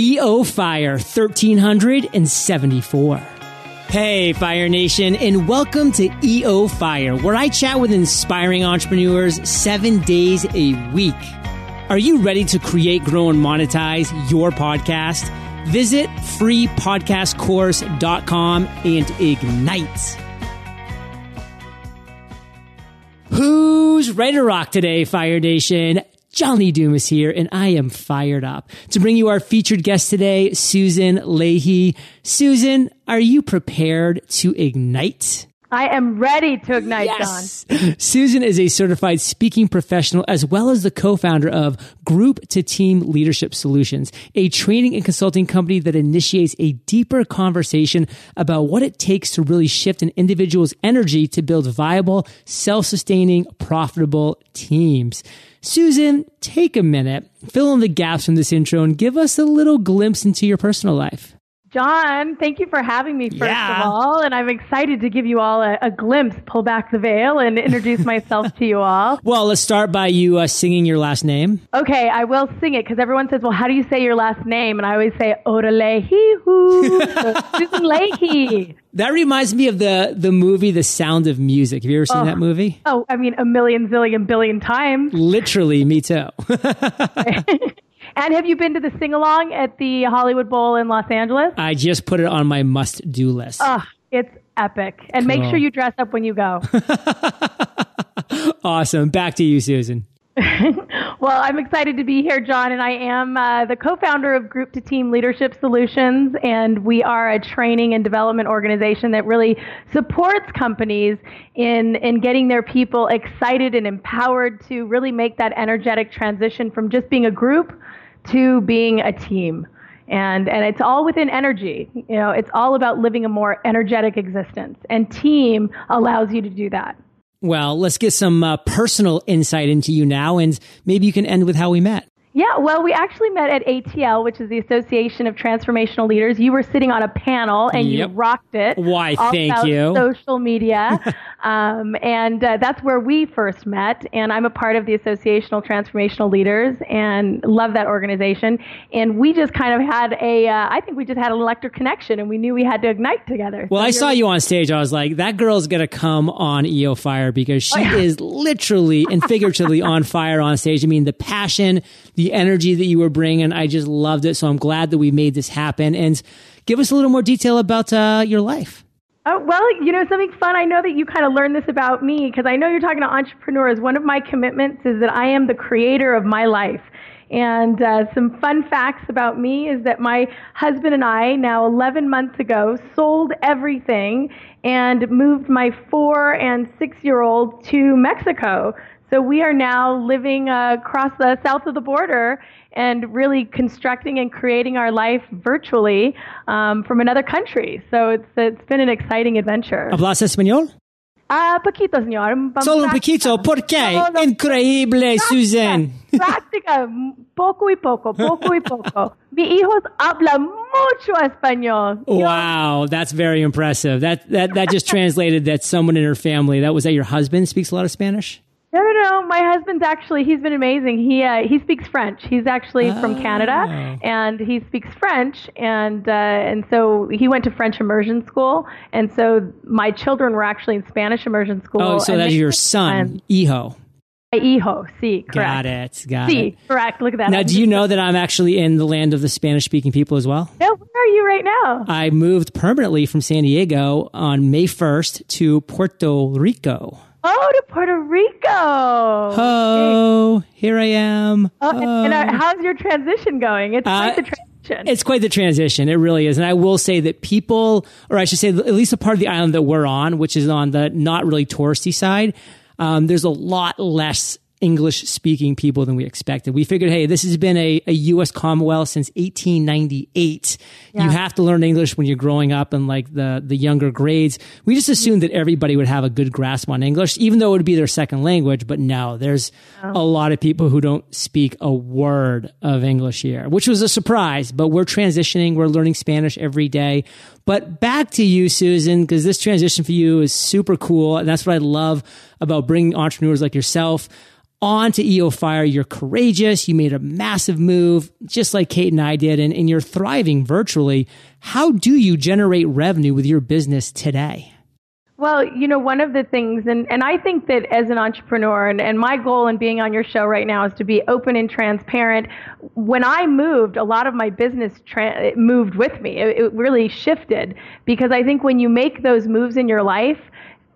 EO Fire 1374. Hey, Fire Nation, and welcome to EO Fire, where I chat with inspiring entrepreneurs seven days a week. Are you ready to create, grow, and monetize your podcast? Visit freepodcastcourse.com and ignite. Who's ready to rock today, Fire Nation? John Lee Dumas here, and I am fired up to bring you our featured guest today, Susan Leahy. Susan, are you prepared to ignite? I am ready to ignite, yes. John. Susan is a certified speaking professional as well as the co-founder of Group to Team Leadership Solutions, a training and consulting company that initiates a deeper conversation about what it takes to really shift an individual's energy to build viable, self-sustaining, profitable teams. Susan, take a minute, fill in the gaps from this intro and give us a little glimpse into your personal life. John, thank you for having me, first yeah. of all. And I'm excited to give you all a, a, glimpse, pull back the veil, and introduce myself to you all. Well, let's start by you uh, singing your last name. Okay, I will sing it because everyone says, well, how do you say your last name? And I always say, Oralehi-hoo. Susan Leahy. That reminds me of the, the movie The Sound of Music. Have you ever seen oh, that movie? Oh, I mean, a million, zillion, billion times. Literally, me too. And have you been to the sing along at the Hollywood Bowl in Los Angeles? I just put it on my must do list. Oh, it's epic. And cool. make sure you dress up when you go. awesome. Back to you, Susan. well, I'm excited to be here, John, and I am uh, the co founder of Group to Team Leadership Solutions, and we are a training and development organization that really supports companies in, in getting their people excited and empowered to really make that energetic transition from just being a group to being a team. And, and it's all within energy. You know, it's all about living a more energetic existence. And team allows you to do that. Well, let's get some uh, personal insight into you now, and maybe you can end with how we met. Yeah, well, we actually met at ATL, which is the Association of Transformational Leaders. You were sitting on a panel and yep. you rocked it. Why, thank you. Social media. um, and uh, that's where we first met. And I'm a part of the Associational Transformational Leaders and love that organization. And we just kind of had a, uh, I think we just had an electric connection and we knew we had to ignite together. Well, so I saw you on stage. I was like, that girl's going to come on EO Fire because she oh, yeah. is literally and figuratively on fire on stage. I mean, the passion, the energy that you were bringing. I just loved it. So I'm glad that we made this happen. And give us a little more detail about uh, your life. Oh, well, you know, something fun. I know that you kind of learned this about me because I know you're talking to entrepreneurs. One of my commitments is that I am the creator of my life. And uh, some fun facts about me is that my husband and I, now 11 months ago, sold everything and moved my four and six year old to Mexico. So we are now living uh, across the south of the border and really constructing and creating our life virtually um, from another country. So it's it's been an exciting adventure. ¿Hablas español? Ah, poquito, señor. Solo un poquito. ¿Por qué? Solo Increíble, práctica, Susan. Práctica, poco y poco, poco y poco. Mi hijos hablan mucho español. Wow, that's very impressive. That that that just translated that someone in her family. That was that your husband speaks a lot of Spanish. No, no, no. My husband's actually he's been amazing. He uh, he speaks French. He's actually oh. from Canada, and he speaks French, and uh, and so he went to French immersion school, and so my children were actually in Spanish immersion school. Oh, so that's your son, Iho. Iho, see, correct. Got it, got see, it. correct. Look at that. Now, do you know that I'm actually in the land of the Spanish-speaking people as well? No, where are you right now? I moved permanently from San Diego on May 1st to Puerto Rico. Oh, to Puerto Rico. Oh, here I am. Oh, and, and uh, how's your transition going? It's quite uh, the transition. It's quite the transition. It really is. And I will say that people, or I should say, at least a part of the island that we're on, which is on the not really touristy side, um, there's a lot less English speaking people than we expected. We figured, hey, this has been a, a U.S. Commonwealth since 1898. Yeah. You have to learn English when you're growing up in like the, the younger grades. We just assumed that everybody would have a good grasp on English, even though it would be their second language. But no, there's oh. a lot of people who don't speak a word of English here, which was a surprise. But we're transitioning. We're learning Spanish every day. But back to you, Susan, because this transition for you is super cool. And that's what I love about bringing entrepreneurs like yourself on to EO Fire. You're courageous. You made a massive move, just like Kate and I did, and, and you're thriving virtually. How do you generate revenue with your business today? Well, you know, one of the things, and, and I think that as an entrepreneur, and, and my goal in being on your show right now is to be open and transparent. When I moved, a lot of my business tra- moved with me. It, it really shifted because I think when you make those moves in your life,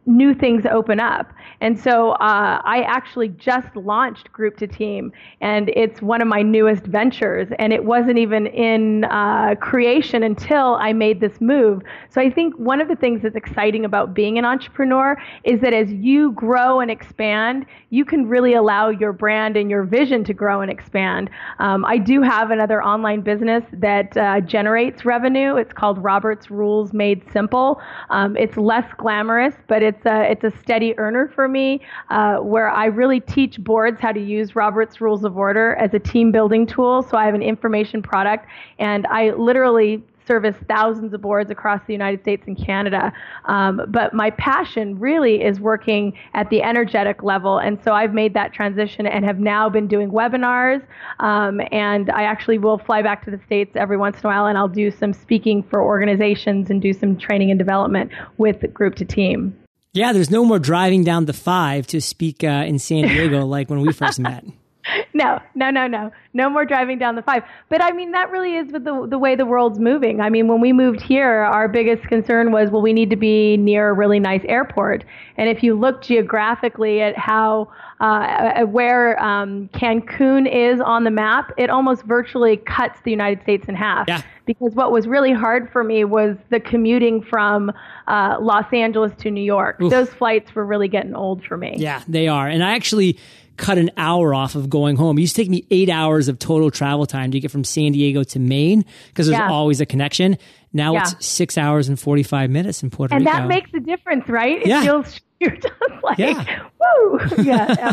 new things open up. And so uh, I actually just launched Group to Team, and it's one of my newest ventures. And it wasn't even in uh, creation until I made this move. So I think one of the things that's exciting about being an entrepreneur is that as you grow and expand, you can really allow your brand and your vision to grow and expand. Um, I do have another online business that uh, generates revenue. It's called Robert's Rules Made Simple. Um, it's less glamorous, but it's a, it's a steady earner for me uh, where I really teach boards how to use Robert's Rules of Order as a team building tool. So I have an information product, and I literally service thousands of boards across the United States and Canada. Um, but my passion really is working at the energetic level. And so I've made that transition and have now been doing webinars. Um, and I actually will fly back to the States every once in a while and I'll do some speaking for organizations and do some training and development with group to team. Yeah, there's no more driving down the five to speak uh, in San Diego like when we first met. no, no, no, no, no more driving down the five. But I mean, that really is with the the way the world's moving. I mean, when we moved here, our biggest concern was, well, we need to be near a really nice airport. And if you look geographically at how uh, where um, Cancun is on the map, it almost virtually cuts the United States in half. Yeah. Because what was really hard for me was the commuting from uh, Los Angeles to New York. Oof. Those flights were really getting old for me. Yeah, they are. And I actually cut an hour off of going home. It used to take me eight hours of total travel time to get from San Diego to Maine because there's yeah. always a connection. Now yeah. it's six hours and 45 minutes in Puerto and Rico. And that makes a difference, right? It yeah. feels, you're just like, yeah. woo. Yeah,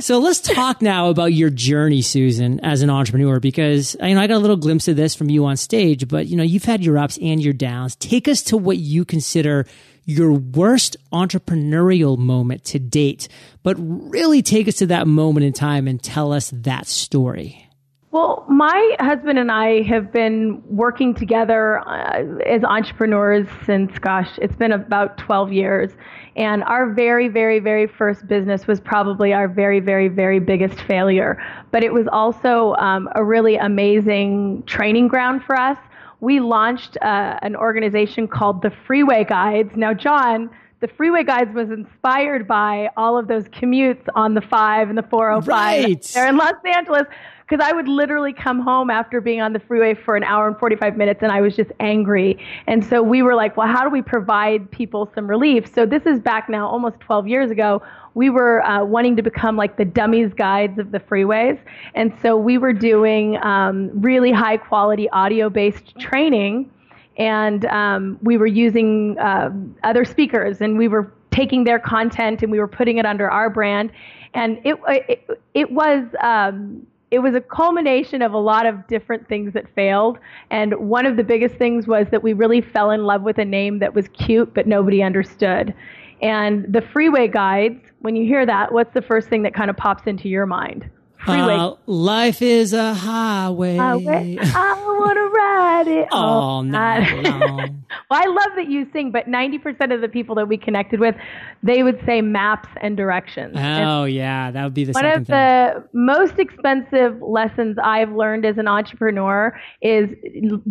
so let's talk now about your journey, Susan, as an entrepreneur, because you know I got a little glimpse of this from you on stage, but you know you've had your ups and your downs. Take us to what you consider your worst entrepreneurial moment to date, but really take us to that moment in time and tell us that story. Well, my husband and I have been working together uh, as entrepreneurs since, gosh, it's been about 12 years. And our very, very, very first business was probably our very, very, very biggest failure. But it was also um, a really amazing training ground for us we launched uh, an organization called the Freeway Guides. Now, John, the Freeway Guides was inspired by all of those commutes on the 5 and the 405 right. there in Los Angeles. Because I would literally come home after being on the freeway for an hour and 45 minutes and I was just angry. And so we were like, well, how do we provide people some relief? So this is back now almost 12 years ago we were uh, wanting to become like the dummies guides of the freeways. And so we were doing um, really high quality audio based training. And um, we were using uh, other speakers and we were taking their content and we were putting it under our brand. And it, it, it was. Um, it was a culmination of a lot of different things that failed. And one of the biggest things was that we really fell in love with a name that was cute, but nobody understood. And the freeway guides, when you hear that, what's the first thing that kind of pops into your mind? Freeway. Uh, life is a highway. highway. I want to ride it all night long. well, I love that you sing, but 90% of the people that we connected with, they would say maps and directions. Oh, yeah. That would be the One of thing. the most expensive lessons I've learned as an entrepreneur is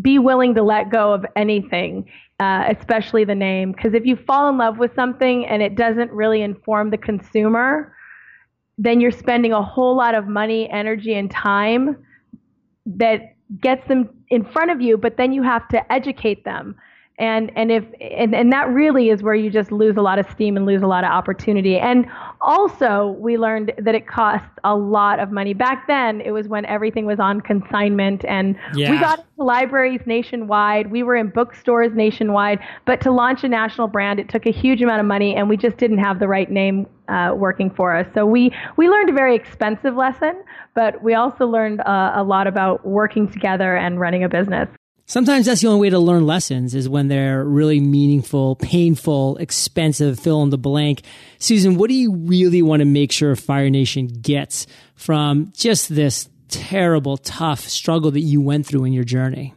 be willing to let go of anything uh, especially the name. Because if you fall in love with something and it doesn't really inform the consumer, then you're spending a whole lot of money, energy, and time that gets them in front of you, but then you have to educate them and and if and, and that really is where you just lose a lot of steam and lose a lot of opportunity. And also we learned that it costs a lot of money. Back then it was when everything was on consignment and yeah. we got into libraries nationwide. We were in bookstores nationwide. But to launch a national brand it took a huge amount of money and we just didn't have the right name uh, working for us. So we we learned a very expensive lesson but we also learned uh, a lot about working together and running a business Sometimes that's the only way to learn lessons is when they're really meaningful, painful, expensive, fill in the blank. Susan, what do you really want to make sure Fire Nation gets from just this terrible, tough struggle that you went through in your journey?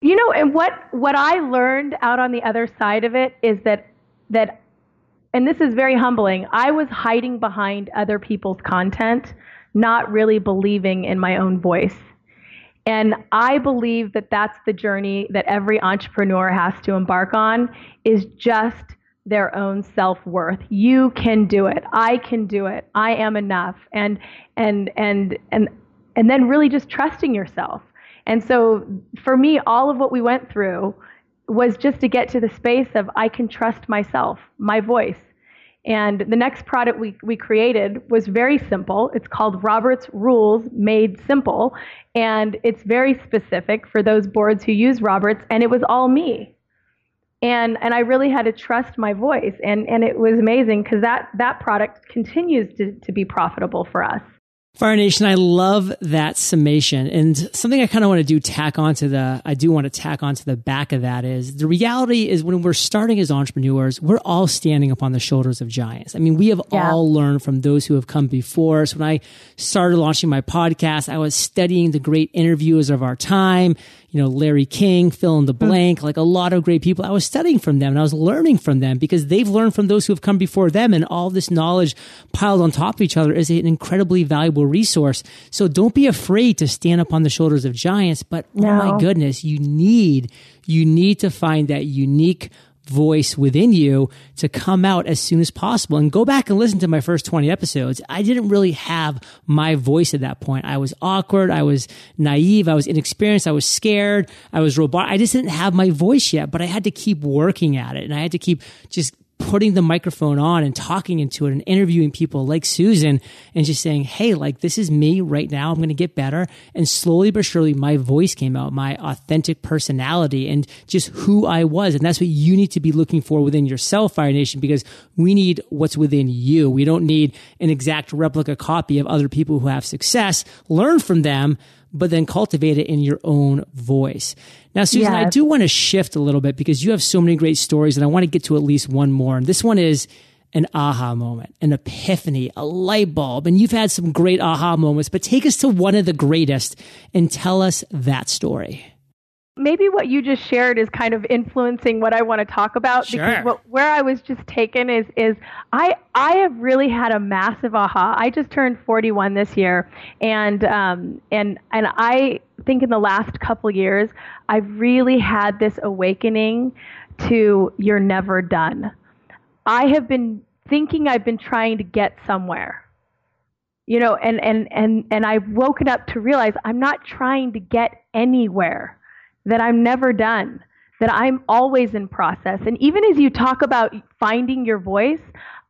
You know, and what what I learned out on the other side of it is that that and this is very humbling. I was hiding behind other people's content, not really believing in my own voice. And I believe that that's the journey that every entrepreneur has to embark on is just their own self-worth. You can do it. I can do it. I am enough. And and and and and then really just trusting yourself. And so for me all of what we went through was just to get to the space of I can trust myself, my voice. And the next product we, we created was very simple. It's called Robert's Rules Made Simple. And it's very specific for those boards who use Roberts. And it was all me. And, and I really had to trust my voice. And, and it was amazing because that, that product continues to, to be profitable for us. Fire Nation, I love that summation. And something I kind of want to do tack onto the, I do want to tack onto the back of that is the reality is when we're starting as entrepreneurs, we're all standing upon the shoulders of giants. I mean, we have yeah. all learned from those who have come before us. When I started launching my podcast, I was studying the great interviewers of our time you know, Larry King, fill in the hmm. blank, like a lot of great people. I was studying from them and I was learning from them because they've learned from those who have come before them and all this knowledge piled on top of each other is an incredibly valuable resource. So don't be afraid to stand up on the shoulders of giants, but no. oh my goodness, you need, you need to find that unique voice within you to come out as soon as possible. And go back and listen to my first 20 episodes. I didn't really have my voice at that point. I was awkward. I was naive. I was inexperienced. I was scared. I was robot. I just didn't have my voice yet, but I had to keep working at it and I had to keep just putting the microphone on and talking into it and interviewing people like Susan and just saying, Hey, like this is me right now. I'm going to get better. And slowly but surely my voice came out, my authentic personality and just who I was. And that's what you need to be looking for within yourself, Fire Nation, because we need what's within you. We don't need an exact replica copy of other people who have success. Learn from them but then cultivate it in your own voice. Now, Susan, yes. I do want to shift a little bit because you have so many great stories and I want to get to at least one more. And this one is an aha moment, an epiphany, a light bulb. And you've had some great aha moments, but take us to one of the greatest and tell us that story maybe what you just shared is kind of influencing what I want to talk about sure. because what, where I was just taken is is I I have really had a massive aha. I just turned 41 this year, and um and and I think in the last couple years I've really had this awakening to you're never done. I have been thinking I've been trying to get somewhere you know and and and and i've woken up to realize i'm not trying to get anywhere that I'm never done, that I'm always in process. And even as you talk about finding your voice,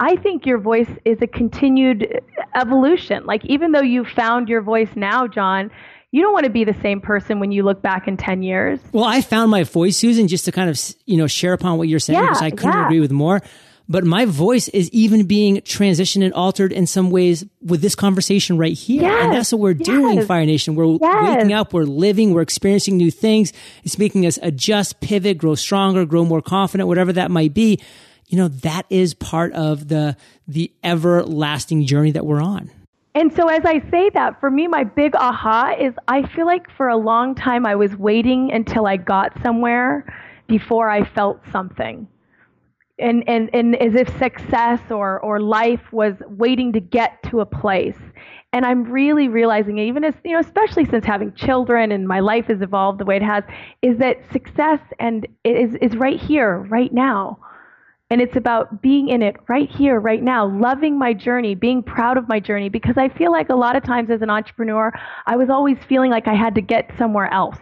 I think your voice is a continued evolution. Like, even though you found your voice now, John, you don't want to be the same person when you look back in 10 years. Well, I found my voice, Susan, just to kind of, you know, share upon what you're saying, yeah, because I couldn't yeah. agree with more but my voice is even being transitioned and altered in some ways with this conversation right here. Yes, and that's what we're yes. doing, Fire Nation. We're yes. waking up, we're living, we're experiencing new things. It's making us adjust, pivot, grow stronger, grow more confident, whatever that might be. You know, that is part of the, the everlasting journey that we're on. And so, as I say that, for me, my big aha is I feel like for a long time I was waiting until I got somewhere before I felt something and, and, and as if success or, or life was waiting to get to a place. And I'm really realizing, even as, you know, especially since having children and my life has evolved the way it has, is that success and is, is right here, right now. And it's about being in it right here, right now, loving my journey, being proud of my journey, because I feel like a lot of times as an entrepreneur, I was always feeling like I had to get somewhere else.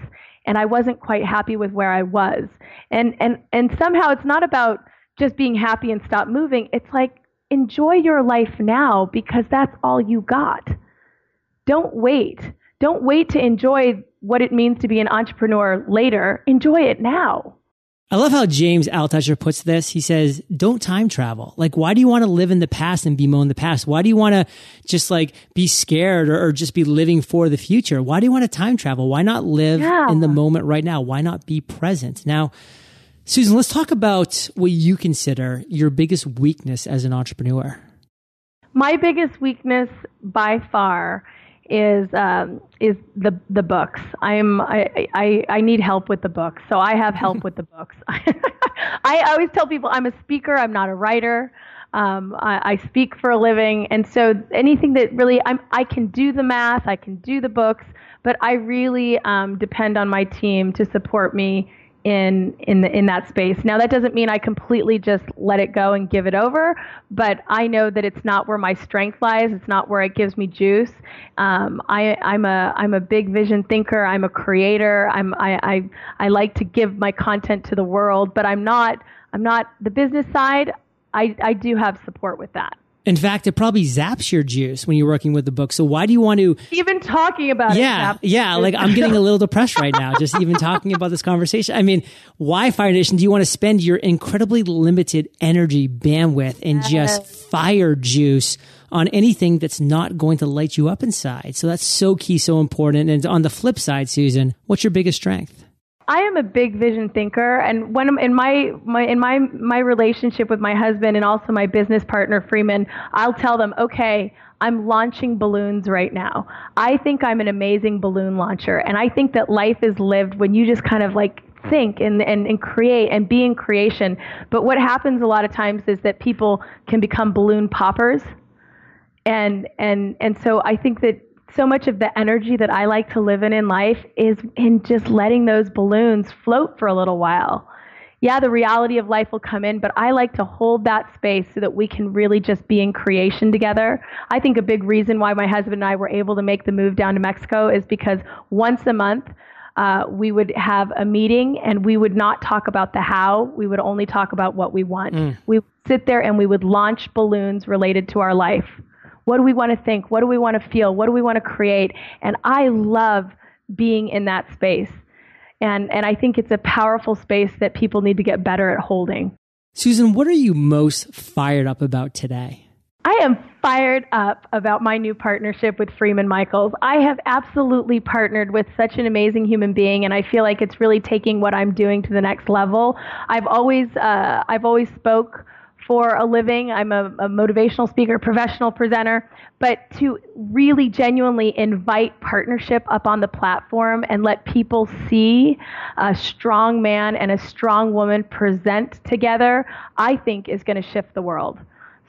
And I wasn't quite happy with where I was. And, and, and somehow it's not about, just being happy and stop moving. It's like enjoy your life now because that's all you got. Don't wait. Don't wait to enjoy what it means to be an entrepreneur later. Enjoy it now. I love how James Altucher puts this. He says, don't time travel. Like, why do you want to live in the past and bemoan the past? Why do you want to just like be scared or, or, just be living for the future? Why do you want to time travel? Why not live yeah. in the moment right now? Why not be present? Now, Susan, let's talk about what you consider your biggest weakness as an entrepreneur. My biggest weakness by far is um, is the the books. I'm I, I I need help with the books, so I have help with the books. I always tell people I'm a speaker. I'm not a writer. Um, I, I speak for a living, and so anything that really I'm I can do the math, I can do the books, but I really um, depend on my team to support me in in the, in that space. Now that doesn't mean I completely just let it go and give it over, but I know that it's not where my strength lies. It's not where it gives me juice. Um, I, I'm a I'm a big vision thinker. I'm a creator. I'm I, I I like to give my content to the world, but I'm not I'm not the business side. I I do have support with that. In fact, it probably zaps your juice when you're working with the book. So why do you want to even talking about yeah, it? Yeah, yeah. Like I'm getting a little depressed right now just even talking about this conversation. I mean, why Fire Nation? Do you want to spend your incredibly limited energy bandwidth and yes. just fire juice? on anything that's not going to light you up inside. So that's so key, so important. And on the flip side, Susan, what's your biggest strength? I am a big vision thinker, and when in my, my in my my relationship with my husband and also my business partner Freeman, I'll tell them, okay, I'm launching balloons right now. I think I'm an amazing balloon launcher, and I think that life is lived when you just kind of like think and, and, and create and be in creation. But what happens a lot of times is that people can become balloon poppers. And and and so I think that so much of the energy that I like to live in in life is in just letting those balloons float for a little while. Yeah, the reality of life will come in, but I like to hold that space so that we can really just be in creation together. I think a big reason why my husband and I were able to make the move down to Mexico is because once a month, uh, we would have a meeting and we would not talk about the how. We would only talk about what we want. Mm. We would sit there and we would launch balloons related to our life. What do we want to think? What do we want to feel? What do we want to create? And I love being in that space. And, and I think it's a powerful space that people need to get better at holding. Susan, what are you most fired up about today? I am fired up about my new partnership with Freeman Michaels. I have absolutely partnered with such an amazing human being, and I feel like it's really taking what I'm doing to the next level. I've always, uh, I've always spoke for a living. I'm a, a, motivational speaker, professional presenter. But to really genuinely invite partnership up on the platform and let people see a strong man and a strong woman present together, I think is going to shift the world.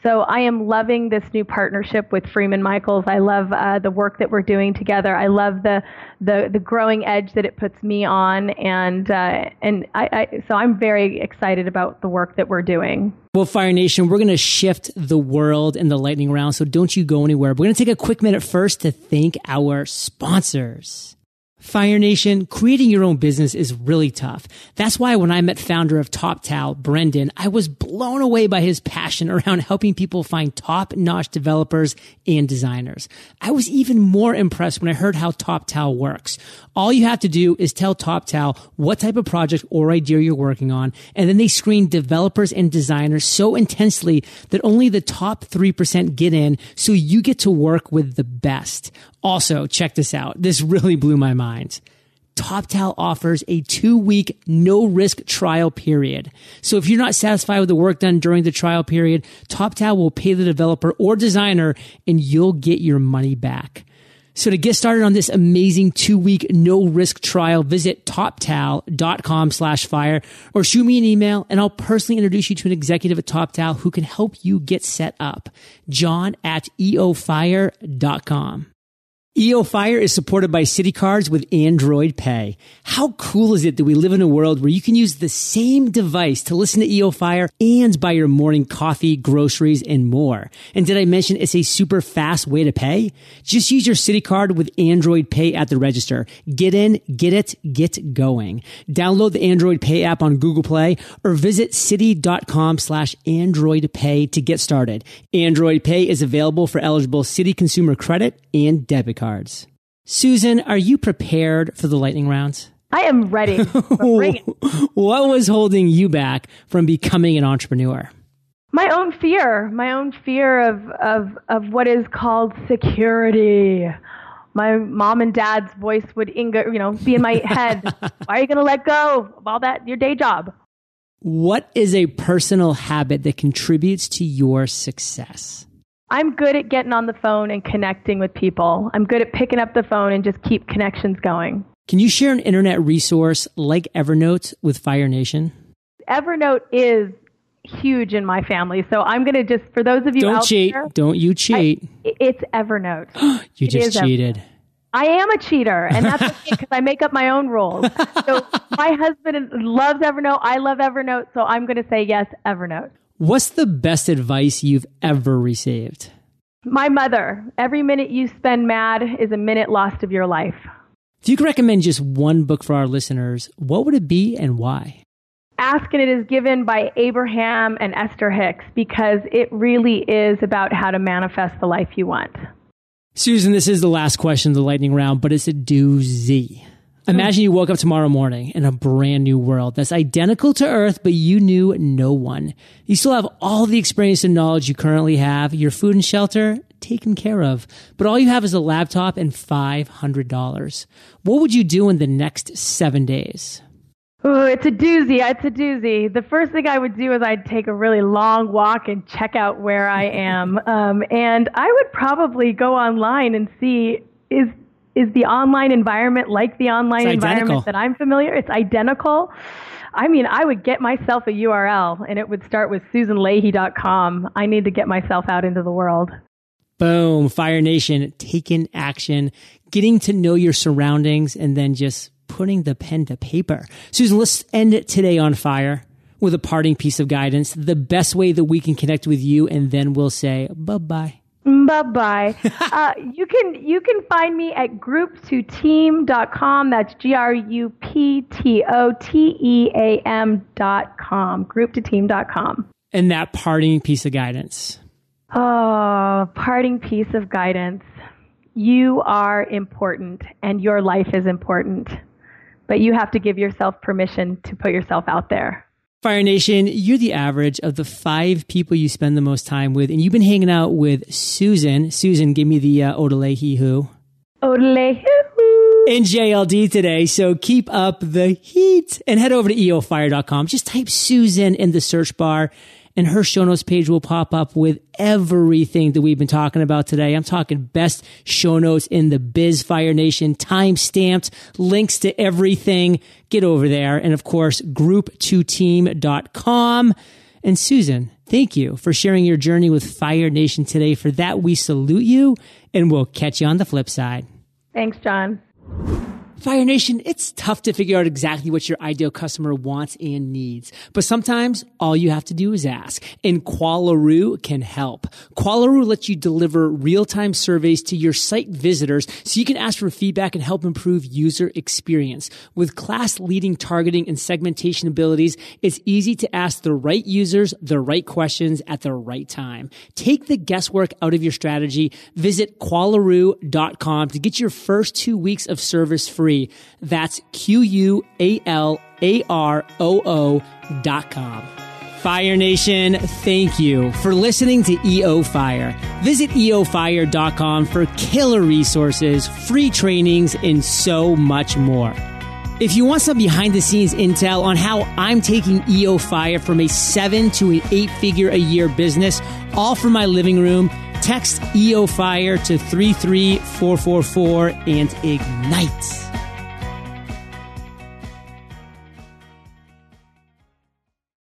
So I am loving this new partnership with Freeman Michaels. I love uh, the work that we're doing together. I love the the, the growing edge that it puts me on, and uh, and I, I, so I'm very excited about the work that we're doing. Well, Fire Nation, we're going to shift the world in the lightning round, so don't you go anywhere. We're going to take a quick minute first to thank our sponsors. Fire Nation, creating your own business is really tough. That's why when I met founder of TopTal, Breanden, I was blown away by his passion around helping people find top-notch developers and designers. I was even more impressed when I heard how TopTal works. All you have to do is tell TopTal what type of project or idea you're working on, and then they screen developers and designers so intensely that only the top 3% get in, so you get to work with the best. Also, check this out. This really blew my mind. TopTal offers a two week no risk trial period. So if you're not satisfied with the work done during the trial period, TopTal will pay the developer or designer and you'll get your money back. So to get started on this amazing two week no risk trial, visit toptal.com slash fire or shoot me an email and I'll personally introduce you to an executive at TopTal who can help you get set up. John at eofire.com. EO Fire is supported by Citi Cards with Android Pay. How cool is it that we live in a world where you can use the same device to listen to EO Fire and buy your morning coffee, groceries, and more? And did I mention it's a super fast way to pay? Just use your Citi Card with Android Pay at the register. Get in, get it, get going. Download the Android Pay app on Google Play or visit citi.com slash Android Pay to get started. Android Pay is available for eligible Citi consumer credit and debit cards cards. Susan, are you prepared for the lightning rounds? I am ready. What was holding you back from becoming an entrepreneur? My own fear, my own fear of, of, of what is called security. My mom and dad's voice would, you know, be in my head. Why are you going to let go of all that, your day job? What is a personal habit that contributes to your success? I'm good at getting on the phone and connecting with people. I'm good at picking up the phone and just keep connections going. Can you share an internet resource like Evernote with Fire Nation? Evernote is huge in my family. So I'm going to just, for those of you Don't out cheat. there, Don't you cheat. I, it's Evernote. you It just cheated. Evernote. I am a cheater, and that's okay because I make up my own rules. So my husband loves Evernote. I love Evernote, so I'm going to say yes, Evernote. What's the best advice you've ever received? My mother. Every minute you spend mad is a minute lost of your life. If you could recommend just one book for our listeners, what would it be and why? Ask and it is given by Abraham and Esther Hicks because it really is about how to manifest the life you want. Susan, this is the last question of the lightning round, but it's a doozy. Imagine you woke up tomorrow morning in a brand new world that's identical to Earth, but you knew no one. You still have all the experience and knowledge you currently have, your food and shelter taken care of, but all you have is a laptop and $500. What would you do in the next seven days? Oh, it's a doozy. It's a doozy. The first thing I would do is I'd take a really long walk and check out where I am. Um, and I would probably go online and see is is the online environment like the online It's environment identical. that I'm familiar? It's identical. I mean, I would get myself a URL and it would start with susanleahy.com. I need to get myself out into the world. Boom, Fire Nation, taking action, getting to know your surroundings, and then just putting the pen to paper. Susan, let's end it today on fire with a parting piece of guidance, the best way that we can connect with you, and then we'll say bye bye. Bye bye. uh, you can you can find me at group2team.com. That's G R U P T O T E A M dot com. Group2team.com. And that parting piece of guidance. Oh, parting piece of guidance. You are important and your life is important, but you have to give yourself permission to put yourself out there. Fire Nation, you're the average of the five people you spend the most time with, and you've been hanging out with Susan. Susan, give me the uh, Odele he who. Odele in JLD today. So keep up the heat and head over to eofire.com. Just type Susan in the search bar and her show notes page will pop up with everything that we've been talking about today. I'm talking best show notes in the Biz Fire Nation, time stamped, links to everything. Get over there. And of course, group2team.com. And Susan, thank you for sharing your journey with Fire Nation today. For that, we salute you and we'll catch you on the flip side. Thanks, John. Fire Nation, it's tough to figure out exactly what your ideal customer wants and needs. But sometimes all you have to do is ask. And Qualaroo can help. Qualaroo lets you deliver real-time surveys to your site visitors so you can ask for feedback and help improve user experience. With class-leading targeting and segmentation abilities, it's easy to ask the right users the right questions at the right time. Take the guesswork out of your strategy. Visit qualaroo.com to get your first two weeks of service free. That's Q-U-A-L-A-R-O-O dot com. Fire Nation, thank you for listening to EO Fire. Visit eofire.com for killer resources, free trainings, and so much more. If you want some behind the scenes intel on how I'm taking EO Fire from a seven to an eight figure a year business, all from my living room, text EO Fire to 33444 and ignite.